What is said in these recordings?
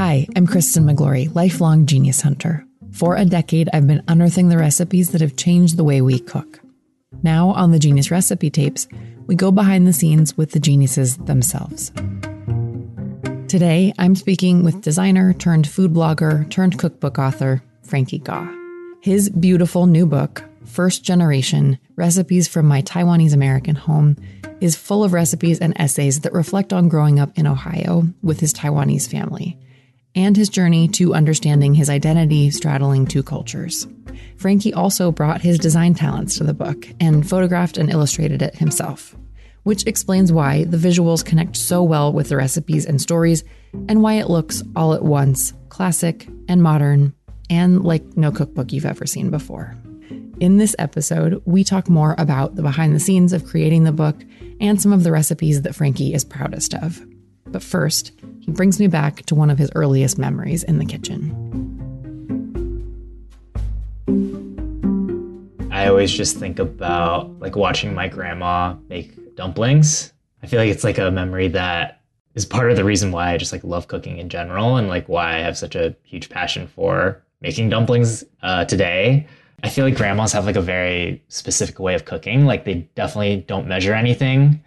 Hi, I'm Kristen Miglore, lifelong genius hunter. For a decade, I've been unearthing the recipes that have changed the way we cook. Now, on the Genius Recipe Tapes, we go behind the scenes with the geniuses themselves. Today, I'm speaking with designer turned food blogger turned cookbook author, Frankie Gaw. His beautiful new book, First Generation Recipes from My Taiwanese American Home, is full of recipes and essays that reflect on growing up in Ohio with his Taiwanese family and his journey to understanding his identity straddling two cultures. Frankie also brought his design talents to the book and photographed and illustrated it himself, which explains why the visuals connect so well with the recipes and stories and why it looks all at once classic and modern and like no cookbook you've ever seen before. In this episode, we talk more about the behind the scenes of creating the book and some of the recipes that Frankie is proudest of. But first, he brings me back to one of his earliest memories in the kitchen. I always just think about like watching my grandma make dumplings. I feel like it's like a memory that is part of the reason why I just like love cooking in general and like why I have such a huge passion for making dumplings uh, today. I feel like grandmas have like a very specific way of cooking. Like they definitely don't measure anything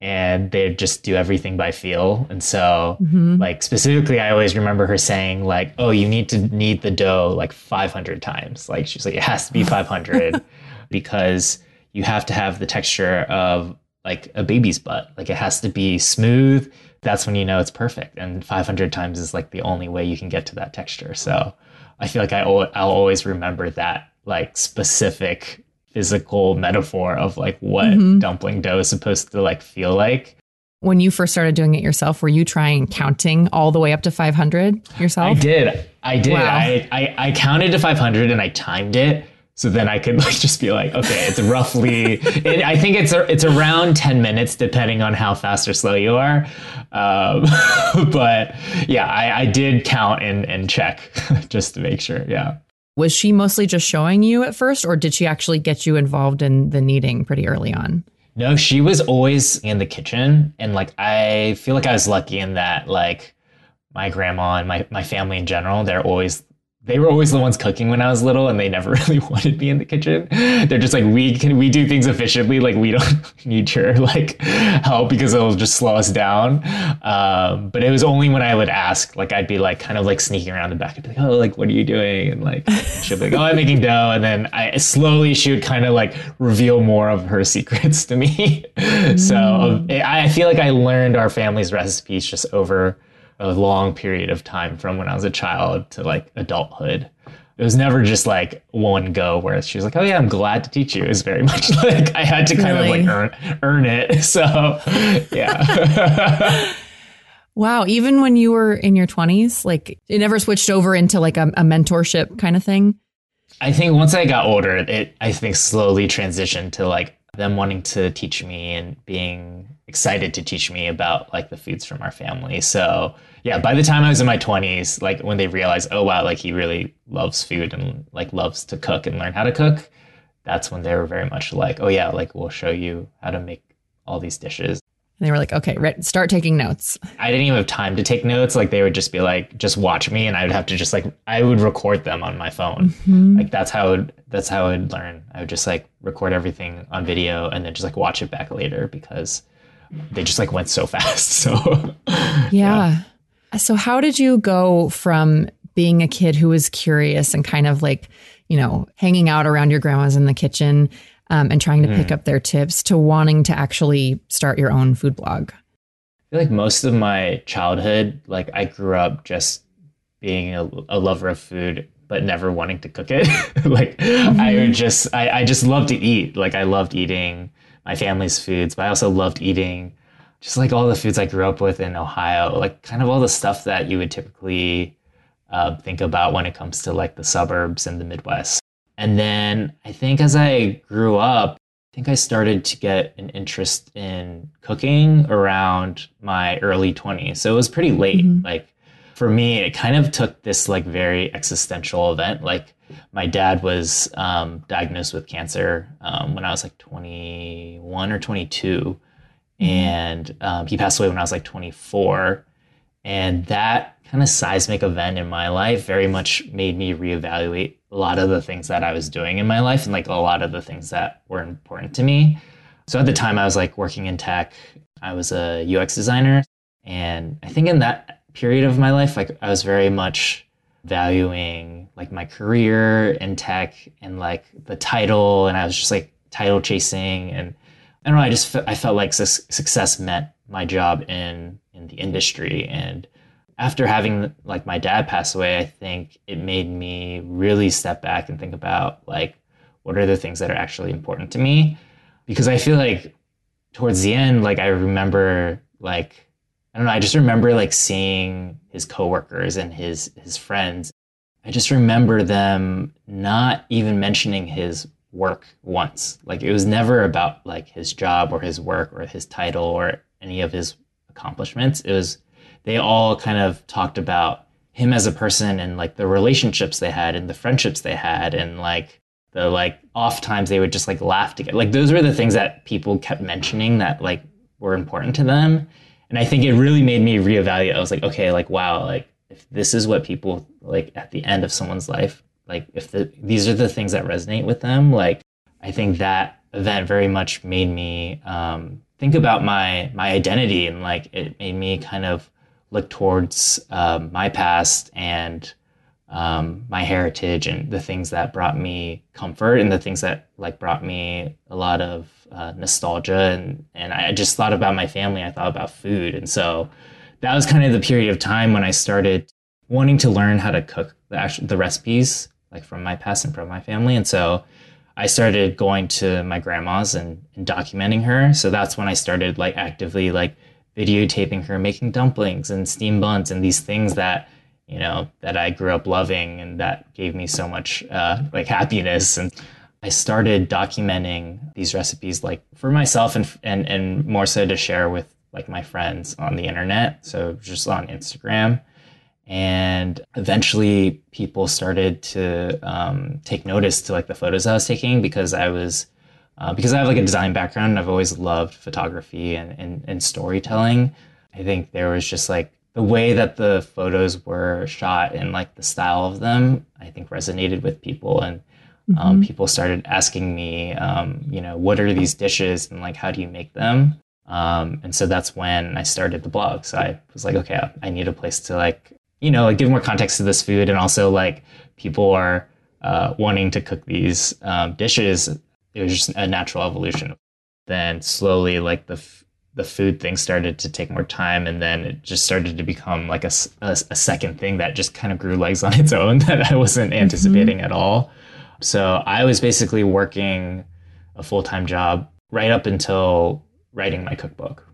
and they just do everything by feel. And so, mm-hmm. like specifically, I always remember her saying, like, "Oh, you need to knead the dough like 500 times." Like she's like, "It has to be 500 because you have to have the texture of like a baby's butt. Like it has to be smooth. That's when you know it's perfect. And 500 times is like the only way you can get to that texture. So, I feel like I I'll always remember that like specific physical metaphor of like what mm-hmm. dumpling dough is supposed to like feel like. When you first started doing it yourself, were you trying counting all the way up to 500 yourself? I did. I did. Wow. I, I, I counted to 500 and I timed it. So then I could like just be like, okay, it's roughly. it, I think it's it's around ten minutes, depending on how fast or slow you are. Um, but yeah, I, I did count and and check just to make sure. Yeah. Was she mostly just showing you at first, or did she actually get you involved in the kneading pretty early on? No, she was always in the kitchen. And like, I feel like I was lucky in that, like, my grandma and my, my family in general, they're always they were always the ones cooking when I was little and they never really wanted me in the kitchen. They're just like, we can, we do things efficiently. Like we don't need your like help because it'll just slow us down. Um, but it was only when I would ask, like, I'd be like, kind of like sneaking around the back and be like, oh, like, what are you doing? And like, she'll be like, oh, I'm making dough. And then I slowly, she would kind of like reveal more of her secrets to me. Mm. so I feel like I learned our family's recipes just over a long period of time from when I was a child to like adulthood. It was never just like one go where she was like, "Oh yeah, I'm glad to teach you." It was very much like I had to kind really? of like earn earn it. So yeah. wow, even when you were in your 20s, like it never switched over into like a, a mentorship kind of thing. I think once I got older, it I think slowly transitioned to like them wanting to teach me and being excited to teach me about like the foods from our family. So yeah, by the time I was in my twenties, like when they realized, oh wow, like he really loves food and like loves to cook and learn how to cook, that's when they were very much like, oh yeah, like we'll show you how to make all these dishes. And they were like, okay, re- start taking notes. I didn't even have time to take notes. Like they would just be like, just watch me, and I would have to just like I would record them on my phone. Mm-hmm. Like that's how would, that's how I would learn. I would just like record everything on video and then just like watch it back later because they just like went so fast. So yeah. yeah. So how did you go from being a kid who was curious and kind of like, you know, hanging out around your grandma's in the kitchen um, and trying to mm. pick up their tips to wanting to actually start your own food blog? I feel like most of my childhood, like I grew up just being a, a lover of food but never wanting to cook it. like mm-hmm. I just I, I just loved to eat. Like I loved eating my family's foods, but I also loved eating just like all the foods I grew up with in Ohio, like kind of all the stuff that you would typically uh, think about when it comes to like the suburbs and the Midwest. And then I think as I grew up, I think I started to get an interest in cooking around my early 20s. So it was pretty late. Mm-hmm. Like for me, it kind of took this like very existential event. Like my dad was um, diagnosed with cancer um, when I was like 21 or 22, mm-hmm. and um, he passed away when I was like 24. And that kind of seismic event in my life very much made me reevaluate a lot of the things that I was doing in my life and like a lot of the things that were important to me. So at the time, I was like working in tech. I was a UX designer. And I think in that period of my life, like I was very much valuing like my career in tech and like the title. And I was just like title chasing. And I don't know, I just, I felt like su- success meant my job in, in the industry. And after having like my dad pass away, I think it made me really step back and think about like, what are the things that are actually important to me? Because I feel like towards the end, like I remember like I don't know, I just remember like seeing his coworkers and his his friends. I just remember them not even mentioning his work once. Like it was never about like his job or his work or his title or any of his accomplishments. It was they all kind of talked about him as a person and like the relationships they had and the friendships they had and like the like off times they would just like laugh together. Like those were the things that people kept mentioning that like were important to them. And I think it really made me reevaluate. I was like, okay, like wow, like if this is what people like at the end of someone's life, like if the these are the things that resonate with them, like I think that event very much made me um, think about my my identity and like it made me kind of look towards um, my past and um, my heritage and the things that brought me comfort and the things that like brought me a lot of uh, nostalgia and and I just thought about my family. I thought about food, and so that was kind of the period of time when I started wanting to learn how to cook the actual, the recipes like from my past and from my family, and so. I started going to my grandma's and, and documenting her. So that's when I started like actively like videotaping her making dumplings and steam buns and these things that you know that I grew up loving and that gave me so much uh, like happiness and I started documenting these recipes like for myself and and and more so to share with like my friends on the internet. So just on Instagram. And eventually people started to um, take notice to like the photos I was taking because I was uh, because I have like a design background and I've always loved photography and, and, and storytelling. I think there was just like the way that the photos were shot and like the style of them, I think resonated with people. And um, mm-hmm. people started asking me, um, you know, what are these dishes and like how do you make them? Um, and so that's when I started the blog. So I was like, okay, I need a place to like, you know, like give more context to this food, and also like people are uh, wanting to cook these um, dishes. It was just a natural evolution. Then slowly, like the f- the food thing started to take more time, and then it just started to become like a, a, a second thing that just kind of grew legs on its own that I wasn't mm-hmm. anticipating mm-hmm. at all. So I was basically working a full time job right up until writing my cookbook.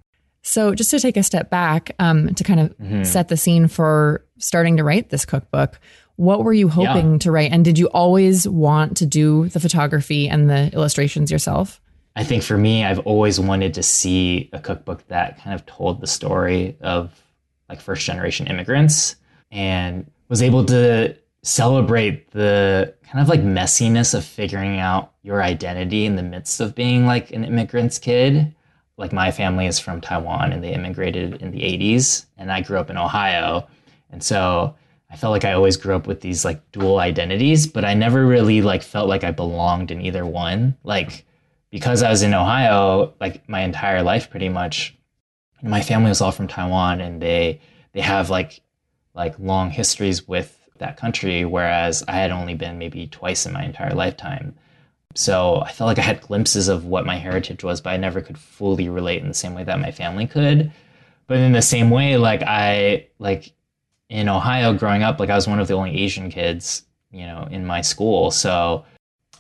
So, just to take a step back um, to kind of mm-hmm. set the scene for starting to write this cookbook, what were you hoping yeah. to write? And did you always want to do the photography and the illustrations yourself? I think for me, I've always wanted to see a cookbook that kind of told the story of like first generation immigrants and was able to celebrate the kind of like messiness of figuring out your identity in the midst of being like an immigrant's kid. Like my family is from Taiwan and they immigrated in the 80s and I grew up in Ohio. And so I felt like I always grew up with these like dual identities, but I never really like felt like I belonged in either one. Like because I was in Ohio like my entire life pretty much my family was all from Taiwan and they they have like like long histories with that country, whereas I had only been maybe twice in my entire lifetime. So I felt like I had glimpses of what my heritage was, but I never could fully relate in the same way that my family could. But in the same way, like I like in Ohio growing up, like I was one of the only Asian kids, you know, in my school. So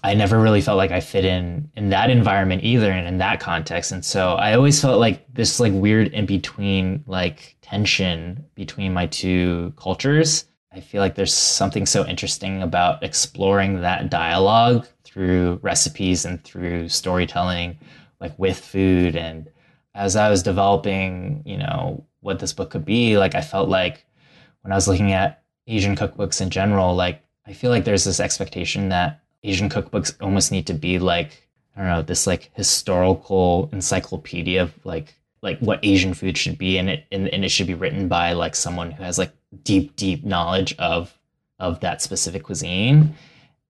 I never really felt like I fit in in that environment either and in that context. And so I always felt like this like weird in between like tension between my two cultures I feel like there's something so interesting about exploring that dialogue through recipes and through storytelling, like with food. And as I was developing, you know, what this book could be, like I felt like when I was looking at Asian cookbooks in general, like I feel like there's this expectation that Asian cookbooks almost need to be like, I don't know, this like historical encyclopedia of like like what Asian food should be and it and, and it should be written by like someone who has like deep deep knowledge of of that specific cuisine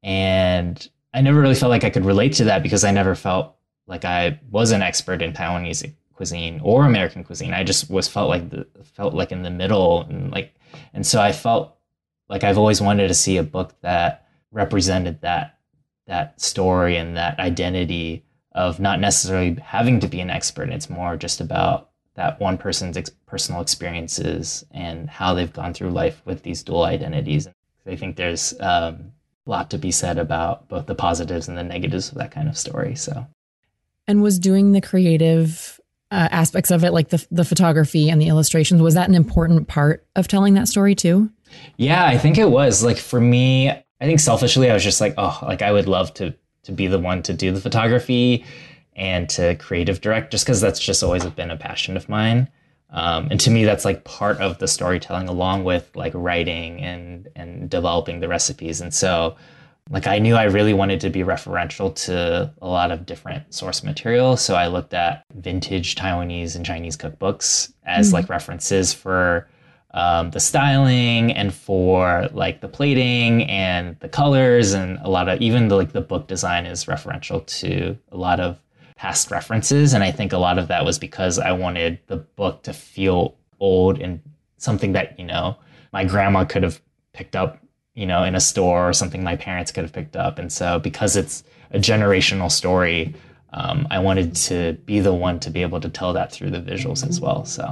and I never really felt like I could relate to that because I never felt like I was an expert in Taiwanese cuisine or American cuisine. I just was felt like the felt like in the middle and like and so I felt like I've always wanted to see a book that represented that that story and that identity of not necessarily having to be an expert. It's more just about that one person's ex- personal experiences and how they've gone through life with these dual identities. I think there's um, a lot to be said about both the positives and the negatives of that kind of story. So, and was doing the creative uh, aspects of it, like the the photography and the illustrations, was that an important part of telling that story too? Yeah, I think it was. Like for me, I think selfishly, I was just like, oh, like I would love to to be the one to do the photography and to creative direct, just because that's just always been a passion of mine. Um, and to me, that's like part of the storytelling, along with like writing and and developing the recipes. And so, like I knew I really wanted to be referential to a lot of different source material. So I looked at vintage Taiwanese and Chinese cookbooks as mm-hmm. like references for um, the styling and for like the plating and the colors and a lot of even the like the book design is referential to a lot of past references and i think a lot of that was because i wanted the book to feel old and something that you know my grandma could have picked up you know in a store or something my parents could have picked up and so because it's a generational story um, i wanted to be the one to be able to tell that through the visuals as well so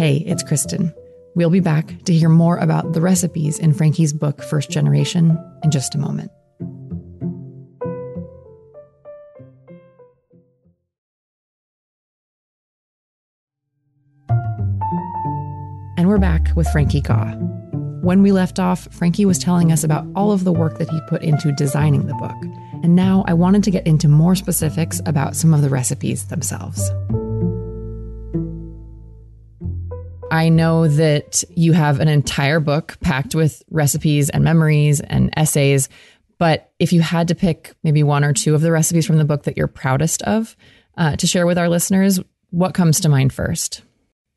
Hey, it's Kristen. We'll be back to hear more about the recipes in Frankie's book, First Generation, in just a moment. We're back with Frankie Gaw. When we left off, Frankie was telling us about all of the work that he put into designing the book. And now I wanted to get into more specifics about some of the recipes themselves. I know that you have an entire book packed with recipes and memories and essays. But if you had to pick maybe one or two of the recipes from the book that you're proudest of uh, to share with our listeners, what comes to mind first?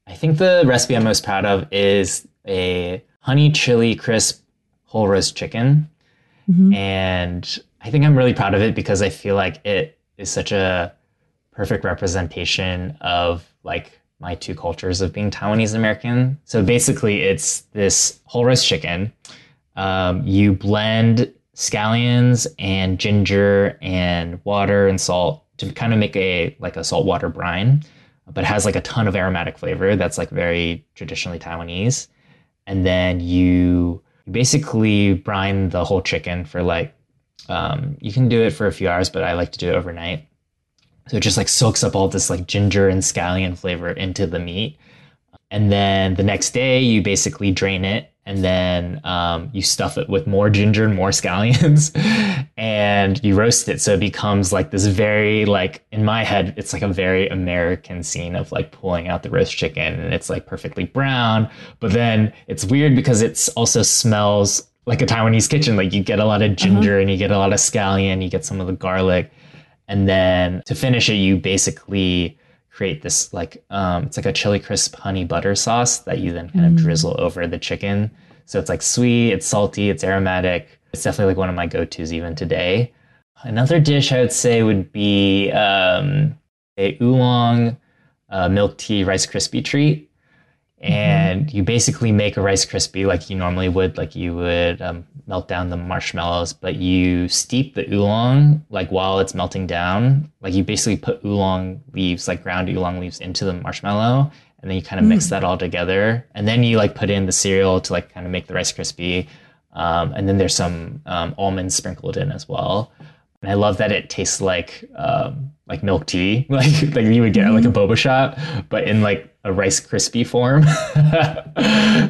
I think the recipe I'm most proud of is a honey chili crisp whole roast chicken. Mm-hmm. And I think I'm really proud of it because I feel like it is such a perfect representation of like my two cultures of being Taiwanese American. So basically, it's this whole roast chicken. Um, you blend scallions and ginger and water and salt to kind of make a like a saltwater brine, but has like a ton of aromatic flavor that's like very traditionally Taiwanese. And then you basically brine the whole chicken for like um, you can do it for a few hours, but I like to do it overnight. So it just like soaks up all this like ginger and scallion flavor into the meat. And then the next day, you basically drain it and then um, you stuff it with more ginger and more scallions and you roast it. So it becomes like this very, like, in my head, it's like a very American scene of like pulling out the roast chicken and it's like perfectly brown. But then it's weird because it also smells like a Taiwanese kitchen. Like you get a lot of ginger uh-huh. and you get a lot of scallion, you get some of the garlic and then to finish it, you basically create this like um, it's like a chili crisp honey butter sauce that you then kind of mm. drizzle over the chicken. So it's like sweet, it's salty, it's aromatic. It's definitely like one of my go-tos even today. Another dish I would say would be um, a oolong uh, milk tea rice crispy treat. Mm-hmm. And mm-hmm. you basically make a rice crispy like you normally would, like you would um, melt down the marshmallows, but you steep the oolong like while it's melting down. Like you basically put oolong leaves, like ground oolong leaves, into the marshmallow, and then you kind of mm. mix that all together. And then you like put in the cereal to like kind of make the rice crispy. Um, and then there's some um, almonds sprinkled in as well. And I love that it tastes like um, like milk tea, like like you would get mm-hmm. like a mm-hmm. boba shop, but in like a rice crispy form.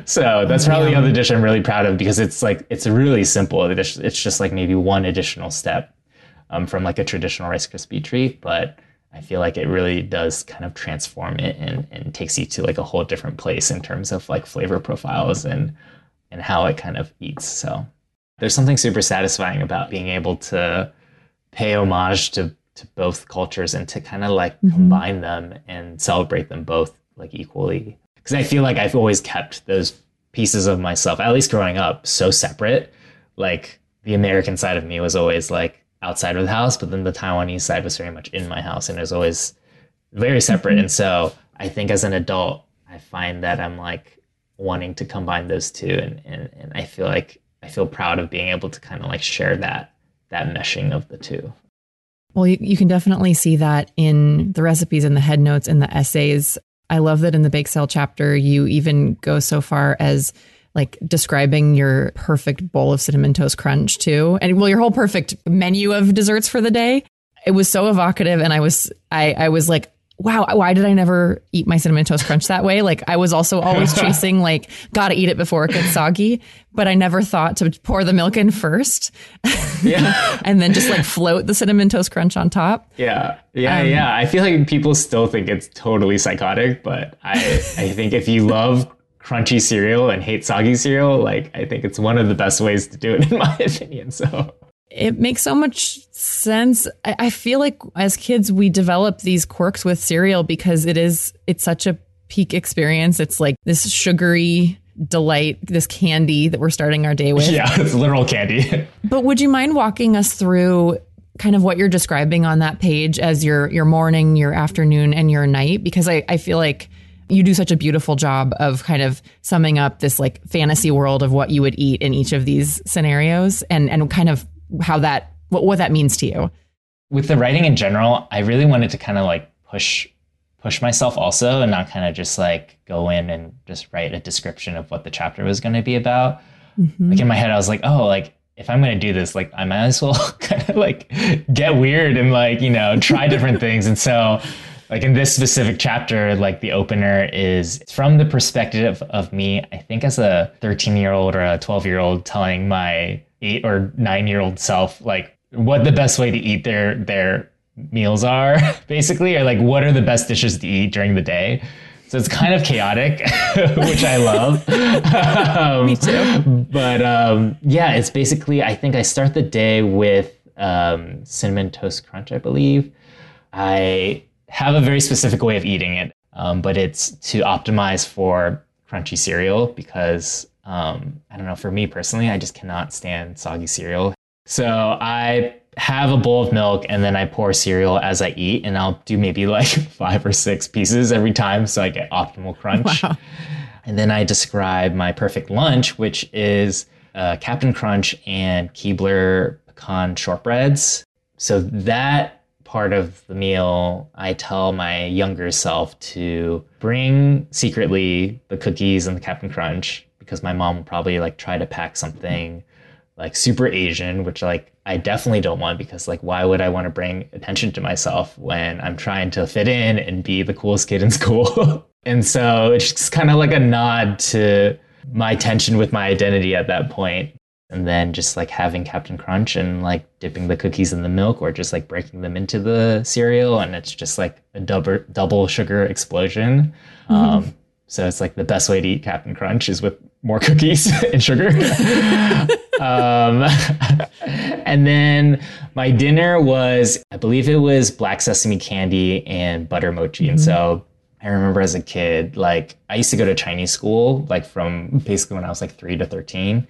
so that's probably the other dish I'm really proud of because it's like it's really simple. It's just like maybe one additional step um, from like a traditional rice crispy treat, but I feel like it really does kind of transform it and, and takes you to like a whole different place in terms of like flavor profiles and and how it kind of eats. So there's something super satisfying about being able to pay homage to to both cultures and to kind of like mm-hmm. combine them and celebrate them both like equally. Because I feel like I've always kept those pieces of myself, at least growing up, so separate. Like the American side of me was always like outside of the house, but then the Taiwanese side was very much in my house and it was always very separate. Mm-hmm. And so I think as an adult, I find that I'm like wanting to combine those two and, and, and I feel like I feel proud of being able to kind of like share that that meshing of the two. Well, you, you can definitely see that in the recipes and the head notes and the essays. I love that in the bake sale chapter, you even go so far as like describing your perfect bowl of cinnamon toast crunch too. And well, your whole perfect menu of desserts for the day. It was so evocative. And I was, I, I was like, wow, why did I never eat my cinnamon toast crunch that way? Like I was also always chasing like gotta eat it before it gets soggy, but I never thought to pour the milk in first. Yeah. and then just like float the cinnamon toast crunch on top. Yeah. Yeah, um, yeah. I feel like people still think it's totally psychotic, but I I think if you love crunchy cereal and hate soggy cereal, like I think it's one of the best ways to do it in my opinion. So it makes so much sense. I, I feel like as kids we develop these quirks with cereal because it is it's such a peak experience. It's like this sugary delight, this candy that we're starting our day with. Yeah, it's literal candy. but would you mind walking us through kind of what you're describing on that page as your your morning, your afternoon, and your night? Because I, I feel like you do such a beautiful job of kind of summing up this like fantasy world of what you would eat in each of these scenarios and and kind of how that what, what that means to you. With the writing in general, I really wanted to kind of like push push myself also and not kind of just like go in and just write a description of what the chapter was going to be about. Mm-hmm. Like in my head, I was like, oh, like if I'm going to do this, like I might as well kind of like get weird and like, you know, try different things. And so like in this specific chapter, like the opener is from the perspective of me, I think as a 13 year old or a 12 year old telling my eight or nine year old self like what the best way to eat their their meals are basically or like what are the best dishes to eat during the day. So it's kind of chaotic which i love. Um, me too. But um, yeah it's basically i think i start the day with um, cinnamon toast crunch i believe. I have a very specific way of eating it um, but it's to optimize for crunchy cereal because um, I don't know, for me personally, I just cannot stand soggy cereal. So I have a bowl of milk and then I pour cereal as I eat, and I'll do maybe like five or six pieces every time so I get optimal crunch. Wow. And then I describe my perfect lunch, which is uh, Cap'n Crunch and Keebler pecan shortbreads. So that part of the meal, I tell my younger self to bring secretly the cookies and the Cap'n Crunch because my mom will probably like try to pack something like super Asian, which like I definitely don't want because like why would I want to bring attention to myself when I'm trying to fit in and be the coolest kid in school? and so it's just kind of like a nod to my tension with my identity at that point. And then just like having Cap'n Crunch and like dipping the cookies in the milk or just like breaking them into the cereal and it's just like a double double sugar explosion. Mm-hmm. Um, so it's like the best way to eat Cap'n Crunch is with more cookies and sugar. um, and then my dinner was, I believe it was black sesame candy and butter mochi. Mm-hmm. And so I remember as a kid, like I used to go to Chinese school, like from basically when I was like three to 13.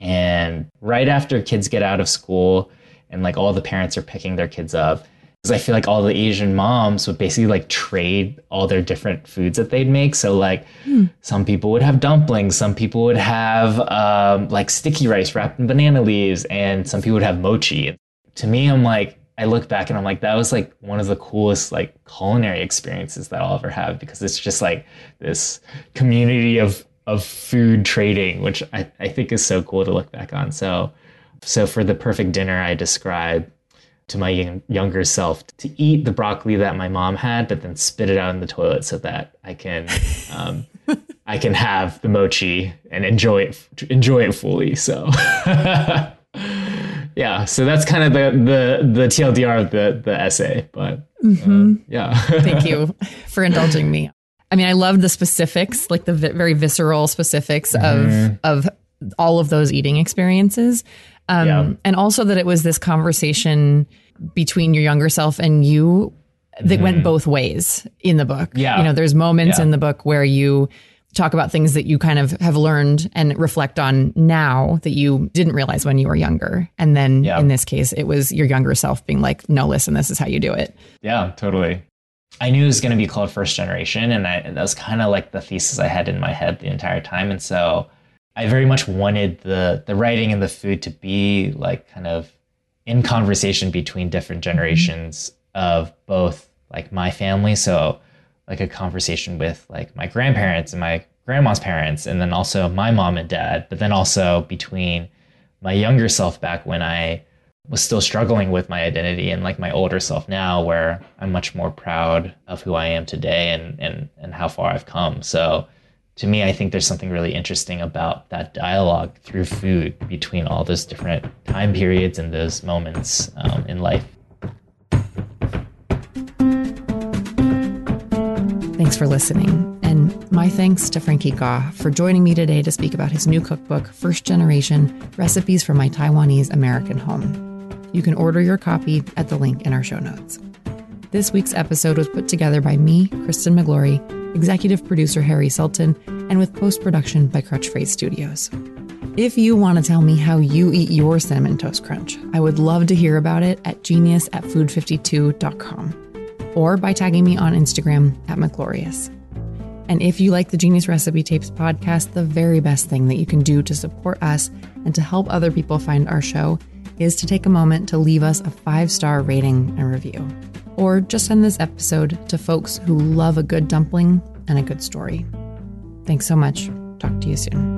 And right after kids get out of school and like all the parents are picking their kids up, because I feel like all the Asian moms would basically like trade all their different foods that they'd make. So like mm. some people would have dumplings, some people would have um, like sticky rice wrapped in banana leaves, and some people would have mochi. To me, I'm like, I look back and I'm like, that was like one of the coolest like culinary experiences that I'll ever have because it's just like this community of of food trading, which I, I think is so cool to look back on. So so for the perfect dinner, I describe to my young, younger self to eat the broccoli that my mom had, but then spit it out in the toilet so that I can um, I can have the mochi and enjoy it enjoy it fully. So. yeah, so that's kind of the the the TLDR of the the essay, but mm-hmm. um, yeah. Thank you for indulging me. I mean, I love the specifics, like the vi- very visceral specifics mm-hmm. of of all of those eating experiences. Um, yeah. And also that it was this conversation between your younger self and you that went both ways in the book. Yeah. You know, there's moments Yeah. in the book where you talk about things that you kind of have learned and reflect on now that you didn't realize when you were younger. And then Yeah. in this case, it was your younger self being like, no, listen, this is how you do it. Yeah, totally. I knew it was going to be called First Generation, and I, that was kind of like the thesis I had in my head the entire time. And so I very much wanted the the writing and the food to be like kind of in conversation between different mm-hmm. generations of both like my family. So like a conversation with like my grandparents and my grandma's parents, and then also my mom and dad, but then also between my younger self back when I was still struggling with my identity and like my older self now where I'm much more proud of who I am today and and and how far I've come. So to me I think there's something really interesting about that dialogue through food between all those different time periods and those moments um, in life. Thanks for listening. And my thanks to Frankie Gaw for joining me today to speak about his new cookbook, First Generation Recipes for My Taiwanese American Home. You can order your copy at the link in our show notes. This week's episode was put together by me, Kristen Miglore, executive producer Harry Sultan, and with post production by Crutch Phrase Studios. If you want to tell me how you eat your cinnamon toast crunch, I would love to hear about it at genius at food52.com or by tagging me on Instagram at Miglorious. And if you like the Genius Recipe Tapes podcast, the very best thing that you can do to support us and to help other people find our show is to take a moment to leave us a five star rating and review. Or just send this episode to folks who love a good dumpling and a good story. Thanks so much. Talk to you soon.